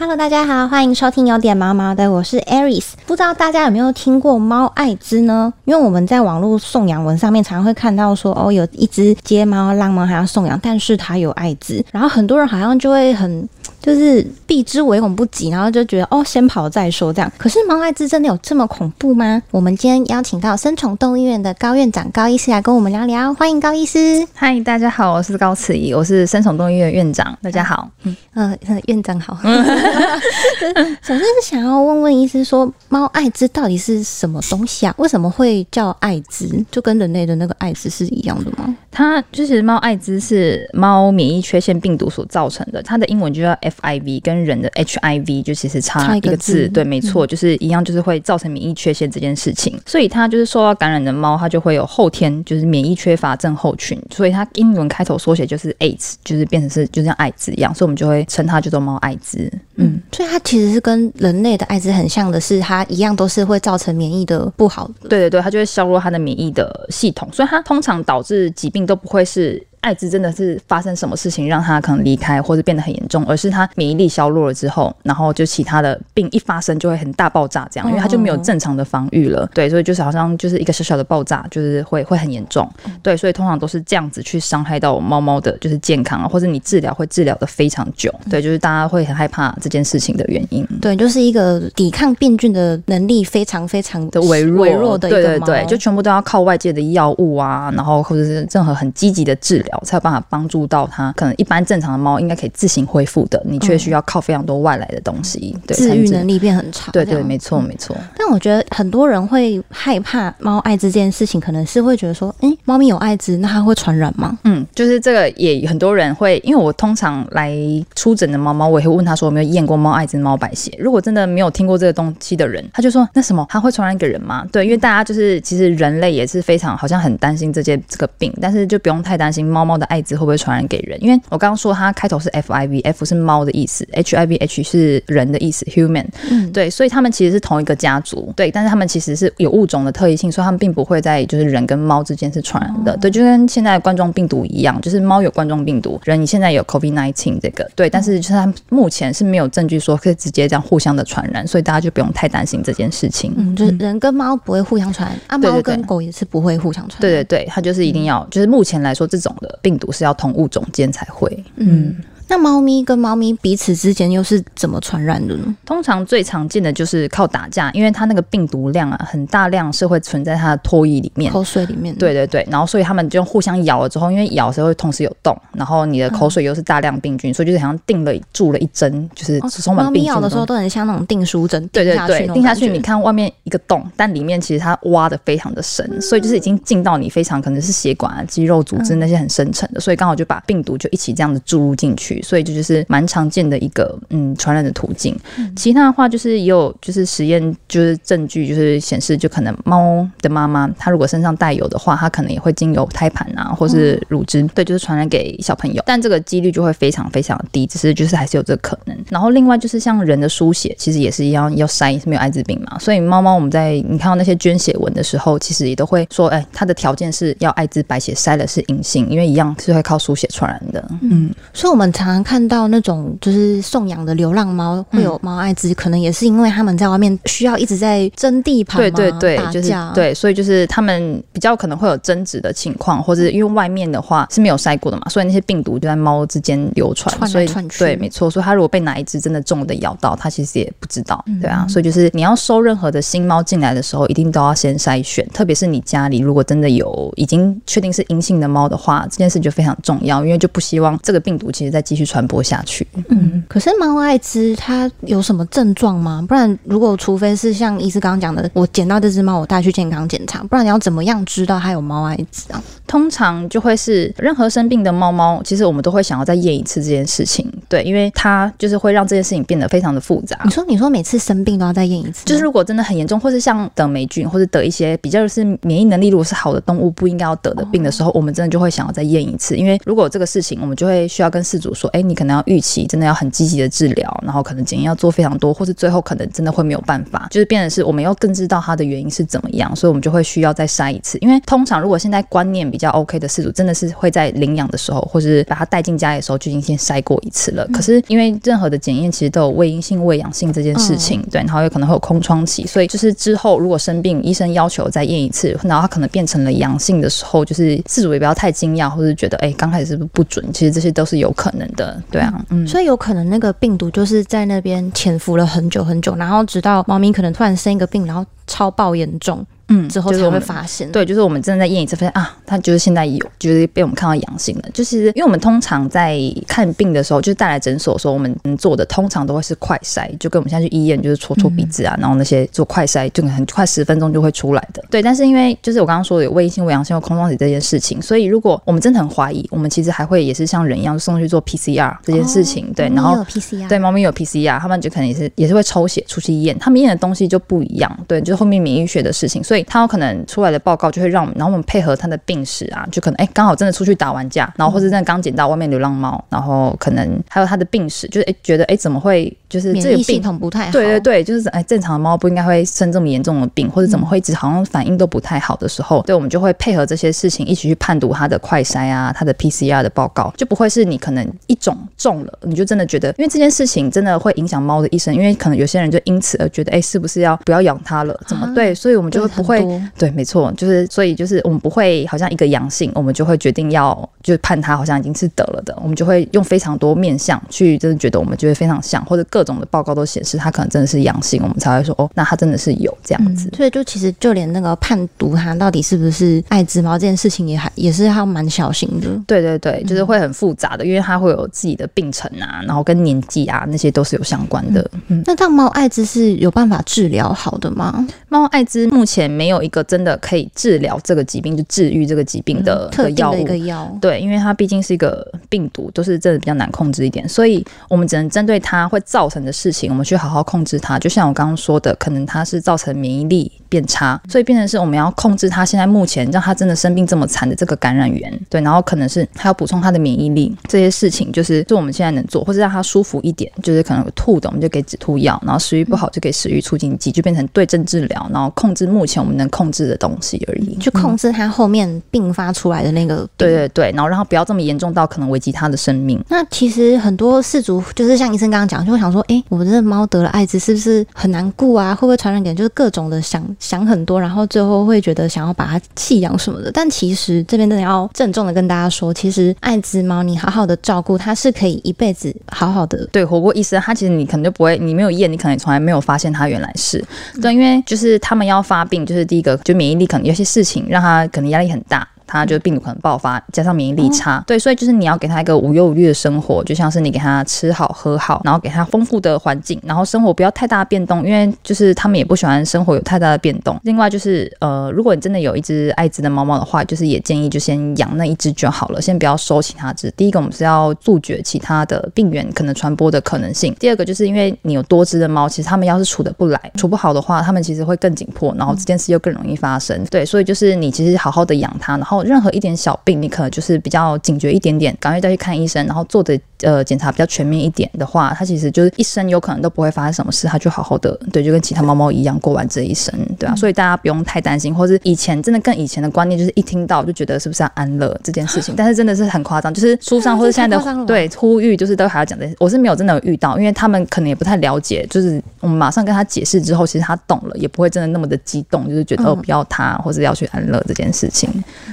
Hello，大家好，欢迎收听有点毛毛的，我是 Aris。不知道大家有没有听过猫艾滋呢？因为我们在网络送养文上面常会看到说，哦，有一只街猫、浪猫还要送养，但是它有艾滋，然后很多人好像就会很。就是避之唯恐不及，然后就觉得哦，先跑再说这样。可是猫艾滋真的有这么恐怖吗？我们今天邀请到生宠动物医院的高院长高医师来跟我们聊聊，欢迎高医师。嗨，大家好，我是高慈怡，我是生宠动物医院院长。大家好，嗯呃，院长好。首先是想要问问医师，说猫艾滋到底是什么东西啊？为什么会叫艾滋？就跟人类的那个艾滋是一样的吗？它就是猫艾滋是猫免疫缺陷病毒所造成的，它的英文就叫。FIV 跟人的 HIV 就其实差一个字，对，没错，就是一样，就是会造成免疫缺陷这件事情。所以它就是受到感染的猫，它就会有后天就是免疫缺乏症候群。所以它英文开头缩写就是 AIDS，就是变成是就像艾滋一样，所以我们就会称它叫做猫艾滋。嗯，所以它其实是跟人类的艾滋很像的，是它一样都是会造成免疫的不好的。对对对，它就会削弱它的免疫的系统，所以它通常导致疾病都不会是。艾滋真的是发生什么事情让他可能离开或者变得很严重，而是他免疫力消弱了之后，然后就其他的病一发生就会很大爆炸这样，因为他就没有正常的防御了。对，所以就是好像就是一个小小的爆炸，就是会会很严重。对，所以通常都是这样子去伤害到猫猫的，就是健康啊，或者你治疗会治疗的非常久。对，就是大家会很害怕这件事情的原因。对，就是一个抵抗病菌的能力非常非常的微弱微弱的一个对，就全部都要靠外界的药物啊，然后或者是任何很积极的治疗才有办法帮。助到它，可能一般正常的猫应该可以自行恢复的，你却需要靠非常多外来的东西，对，治愈能力变很差。对对，没错没错。但我觉得很多人会害怕猫艾滋这件事情，可能是会觉得说，哎，猫咪有艾滋，那它会传染吗？嗯，就是这个也很多人会，因为我通常来出诊的猫猫，我也会问他说有没有验过猫艾滋、猫白血。如果真的没有听过这个东西的人，他就说那什么，它会传染给人吗？对，因为大家就是其实人类也是非常好像很担心这件这个病，但是就不用太担心猫猫猫的艾滋会不会。传染给人，因为我刚刚说它开头是 F I V，F 是猫的意思，H I V H 是人的意思，human，嗯，对，所以他们其实是同一个家族，对，但是他们其实是有物种的特异性，所以他们并不会在就是人跟猫之间是传染的，对，就跟现在冠状病毒一样，就是猫有冠状病毒，人你现在有 COVID nineteen 这个，对，但是就是它目前是没有证据说可以直接这样互相的传染，所以大家就不用太担心这件事情，嗯，就是人跟猫不会互相传染，啊，猫跟狗也是不会互相传，对对对，它就是一定要，就是目前来说这种的病毒是要同物种间才会，嗯。那猫咪跟猫咪彼此之间又是怎么传染的呢？通常最常见的就是靠打架，因为它那个病毒量啊很大量是会存在它的唾液里面、口水里面。对对对，然后所以它们就互相咬了之后，因为咬的时候会同时有洞，然后你的口水又是大量病菌，所以就是好像定了注了一针，就是充满病菌。咬的时候都很像那种订书针，对对对，定下去你看外面一个洞，但里面其实它挖的非常的深，所以就是已经进到你非常可能是血管啊、肌肉组织那些很深层的，所以刚好就把病毒就一起这样子注入进去，所以这就是蛮。常见的一个嗯传染的途径，其他的话就是也有就是实验就是证据就是显示就可能猫的妈妈它如果身上带有的话，它可能也会经由胎盘啊或是乳汁对就是传染给小朋友，但这个几率就会非常非常低，只是就是还是有这个可能。然后另外就是像人的输血，其实也是一样要筛没有艾滋病嘛，所以猫猫我们在你看到那些捐血文的时候，其实也都会说，哎，它的条件是要艾滋白血筛了是阴性，因为一样是会靠输血传染的。嗯，所以我们常常看到那种。就是送养的流浪猫会有猫艾滋，可能也是因为他们在外面需要一直在争地盘，对对对，就是对，所以就是他们比较可能会有争执的情况，或者因为外面的话是没有筛过的嘛，所以那些病毒就在猫之间流传，所以对，没错，所以它如果被哪一只真的重的咬到，它其实也不知道，对啊，所以就是你要收任何的新猫进来的时候，一定都要先筛选，特别是你家里如果真的有已经确定是阴性的猫的话，这件事就非常重要，因为就不希望这个病毒其实在继续传播下去。嗯，可是猫艾滋它有什么症状吗？不然，如果除非是像医师刚刚讲的，我捡到这只猫，我带去健康检查，不然你要怎么样知道它有猫艾滋啊？通常就会是任何生病的猫猫，其实我们都会想要再验一次这件事情，对，因为它就是会让这件事情变得非常的复杂。你说，你说每次生病都要再验一次，就是如果真的很严重，或是像得霉菌或者得一些比较是免疫能力如果是好的动物不应该要得的病的时候，我们真的就会想要再验一次，因为如果这个事情，我们就会需要跟事主说，哎，你可能要预期真的要很积极的治疗，然后可能检验要做非常多，或是最后可能真的会没有办法，就是变成是我们要更知道它的原因是怎么样，所以我们就会需要再筛一次，因为通常如果现在观念比较 OK 的饲主。真的是会在领养的时候，或是把它带进家里的时候，就已经先筛过一次了。了。可是因为任何的检验其实都有胃阴性、胃阳性这件事情，对，然后有可能会有空窗期，所以就是之后如果生病，医生要求再验一次，然后它可能变成了阳性的时候，就是饲主也不要太惊讶，或是觉得哎刚开始是不是不准，其实这些都是有可能的，对啊，嗯，所以有可能那个病毒就是在那边潜伏了很久很久，然后直到猫咪可能突然生一个病，然后超爆严重。嗯，之后才会发现。对，就是我们真的在验一次，发现啊，他就是现在有，就是被我们看到阳性了。就是因为我们通常在看病的时候，就是带来诊所的时候，我们做的通常都会是快筛，就跟我们现在去医院就是戳戳鼻子啊，然后那些做快筛，就很快十分钟就会出来的。对，但是因为就是我刚刚说的有胃性、胃阳性或空窗期这件事情，所以如果我们真的很怀疑，我们其实还会也是像人一样送去做 PCR 这件事情。对，然后 PCR 对猫咪有 PCR，他们就可能也是也是会抽血出去验，他们验的东西就不一样。对，就是后面免疫学的事情，所以他有可能出。来的报告就会让我们，然后我们配合他的病史啊，就可能哎，刚好真的出去打完架，然后或者真的刚捡到外面流浪猫，然后可能还有他的病史，就是哎，觉得哎，怎么会就是免疫系统不太好？对对对，就是哎，正常的猫不应该会生这么严重的病，或者怎么会一直好像反应都不太好的时候，对，我们就会配合这些事情一起去判读它的快筛啊，它的 PCR 的报告，就不会是你可能一种中了，你就真的觉得，因为这件事情真的会影响猫的一生，因为可能有些人就因此而觉得，哎，是不是要不要养它了？怎么对？所以我们就会不会对，没错，就是所以。就是我们不会好像一个阳性，我们就会决定要就判它好像已经是得了的，我们就会用非常多面相去，真的觉得我们就会非常像，或者各种的报告都显示他可能真的是阳性，我们才会说哦，那他真的是有这样子。所以就其实就连那个判读他到底是不是艾滋猫这件事情也还也是要蛮小心的。对对对，就是会很复杂的，因为它会有自己的病程啊，然后跟年纪啊那些都是有相关的。嗯，那这样猫艾滋是有办法治疗好的吗？猫艾滋目前没有一个真的可以治疗这个疾病就。治愈这个疾病的特药物，对，因为它毕竟是一个病毒，都是真的比较难控制一点，所以我们只能针对它会造成的事情，我们去好好控制它。就像我刚刚说的，可能它是造成免疫力变差，所以变成是我们要控制它现在目前让它真的生病这么惨的这个感染源，对，然后可能是还要补充它的免疫力，这些事情就是就我们现在能做，或者让它舒服一点，就是可能有吐的，我们就给止吐药，然后食欲不好就给食欲促进剂，就变成对症治疗，然后控制目前我们能控制的东西而已，去控制它后。面并发出来的那个，对对对，然后让它不要这么严重到可能危及它的生命。那其实很多饲主就是像医生刚刚讲，就会想说，哎，我们这猫得了艾滋，是不是很难顾啊？会不会传染给人？就是各种的想想很多，然后最后会觉得想要把它弃养什么的。但其实这边真的要郑重的跟大家说，其实艾滋猫你好好的照顾它，是可以一辈子好好的对活过一生。它其实你可能就不会，你没有验，你可能从来没有发现它原来是对，因为就是它们要发病，就是第一个就免疫力可能有些事情让它可能压力很大。它就是病毒可能爆发，加上免疫力差，对，所以就是你要给它一个无忧无虑的生活，就像是你给它吃好喝好，然后给它丰富的环境，然后生活不要太大变动，因为就是他们也不喜欢生活有太大的变动。另外就是呃，如果你真的有一只艾滋的猫猫的话，就是也建议就先养那一只就好了，先不要收其他只。第一个我们是要杜绝其他的病源可能传播的可能性。第二个就是因为你有多只的猫，其实它们要是处的不来，处不好的话，它们其实会更紧迫，然后这件事又更容易发生。对，所以就是你其实好好的养它，然后。任何一点小病，你可能就是比较警觉一点点，赶快再去看医生，然后做的呃检查比较全面一点的话，它其实就是一生有可能都不会发生什么事，它就好好的，对，就跟其他猫猫一样过完这一生，对啊，所以大家不用太担心，或是以前真的跟以前的观念，就是一听到就觉得是不是要安乐这件事情，但是真的是很夸张，就是书上或者现在的对呼吁，就是都还要讲这些，我是没有真的有遇到，因为他们可能也不太了解，就是我们马上跟他解释之后，其实他懂了，也不会真的那么的激动，就是觉得哦不要他或者要去安乐这件事情，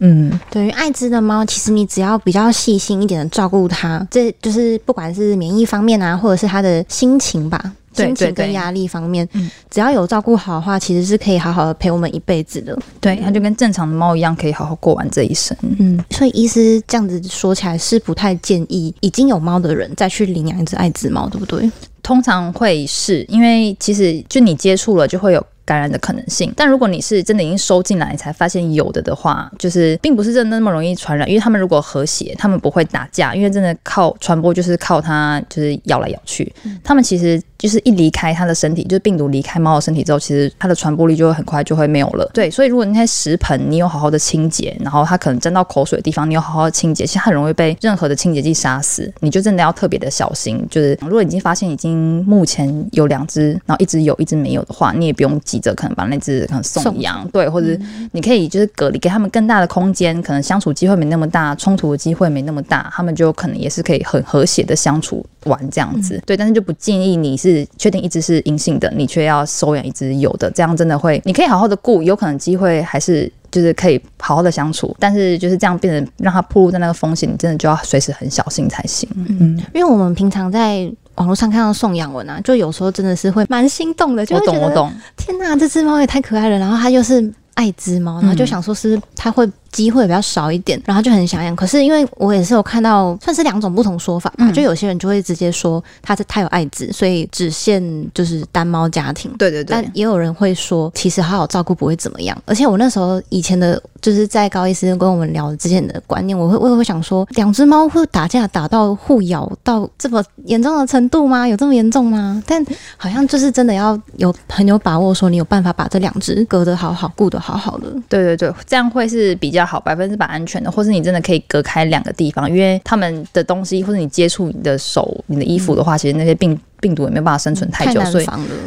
嗯。对于艾滋的猫，其实你只要比较细心一点的照顾它，这就是不管是免疫方面啊，或者是它的心情吧，心情跟压力方面，只要有照顾好的话，其实是可以好好的陪我们一辈子的。对，它就跟正常的猫一样，可以好好过完这一生。嗯，所以医师这样子说起来是不太建议已经有猫的人再去领养一只爱滋猫，对不对？通常会是因为其实就你接触了就会有。感染的可能性，但如果你是真的已经收进来才发现有的的话，就是并不是真的那么容易传染，因为他们如果和谐，他们不会打架，因为真的靠传播就是靠它就是咬来咬去，他们其实就是一离开它的身体，就是病毒离开猫的身体之后，其实它的传播力就会很快就会没有了。对，所以如果那些食盆你有好好的清洁，然后它可能沾到口水的地方你有好好的清洁，其实很容易被任何的清洁剂杀死。你就真的要特别的小心。就是如果已经发现已经目前有两只，然后一直有一只没有的话，你也不用急着可能把那只可能送养，对，或者你可以就是隔离，给他们更大的空间，可能相处机会没那么大，冲突的机会没那么大，他们就可能也是可以很和谐的相处玩这样子。对，但是就不建议你是确定一只是阴性的，你却要收养一只有的，这样真的会，你可以好好的顾，有可能机会还是。就是可以好好的相处，但是就是这样变成让它暴露在那个风险，你真的就要随时很小心才行。嗯，因为我们平常在网络上看到送养文啊，就有时候真的是会蛮心动的，就我懂我懂。天哪，这只猫也太可爱了，然后它又是爱滋猫，然后就想说是它会。机会比较少一点，然后就很想养。可是因为我也是有看到，算是两种不同说法吧。就有些人就会直接说他是他有爱子，所以只限就是单猫家庭。对对对。但也有人会说，其实好好照顾不会怎么样。而且我那时候以前的，就是在高医师跟我们聊之前的观念，我会我也会想说，两只猫会打架打到互咬到这么严重的程度吗？有这么严重吗？但好像就是真的要有很有把握，说你有办法把这两只隔得好好，顾得好好的。对对对，这样会是比较。比较好，百分之百安全的，或是你真的可以隔开两个地方，因为他们的东西，或者你接触你的手、你的衣服的话，其实那些病病毒也没有办法生存太久，所以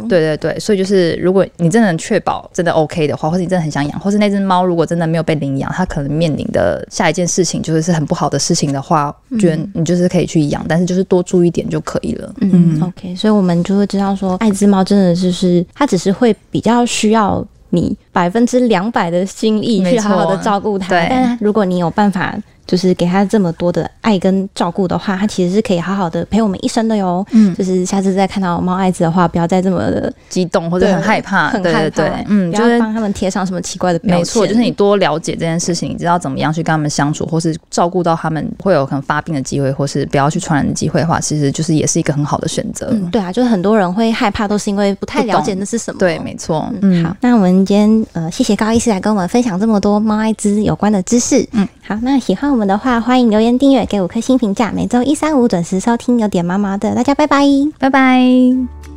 对对对，所以就是如果你真的能确保真的 OK 的话，或者你真的很想养，或是那只猫如果真的没有被领养，它可能面临的下一件事情就是是很不好的事情的话，觉得你就是可以去养，但是就是多注意点就可以了。嗯，OK，所以我们就会知道说，爱滋猫真的就是它只是会比较需要。你百分之两百的心意去好好的照顾它，但如果你有办法。就是给他这么多的爱跟照顾的话，他其实是可以好好的陪我们一生的哟。嗯，就是下次再看到猫爱子的话，不要再这么的激动或者很害怕，很害怕。嗯，就是帮他们贴上什么奇怪的标签。没错，就是你多了解这件事情，你知道怎么样去跟他们相处，或是照顾到他们会有可能发病的机会，或是不要去传染的机会的话，其实就是也是一个很好的选择。对啊，就是很多人会害怕，都是因为不太了解那是什么。对，没错。嗯，好，那我们今天呃，谢谢高医师来跟我们分享这么多猫艾滋有关的知识。嗯，好，那喜欢我们的话，欢迎留。留言订阅，给五颗星评价。每周一、三、五准时收听，有点毛毛的，大家拜拜，拜拜。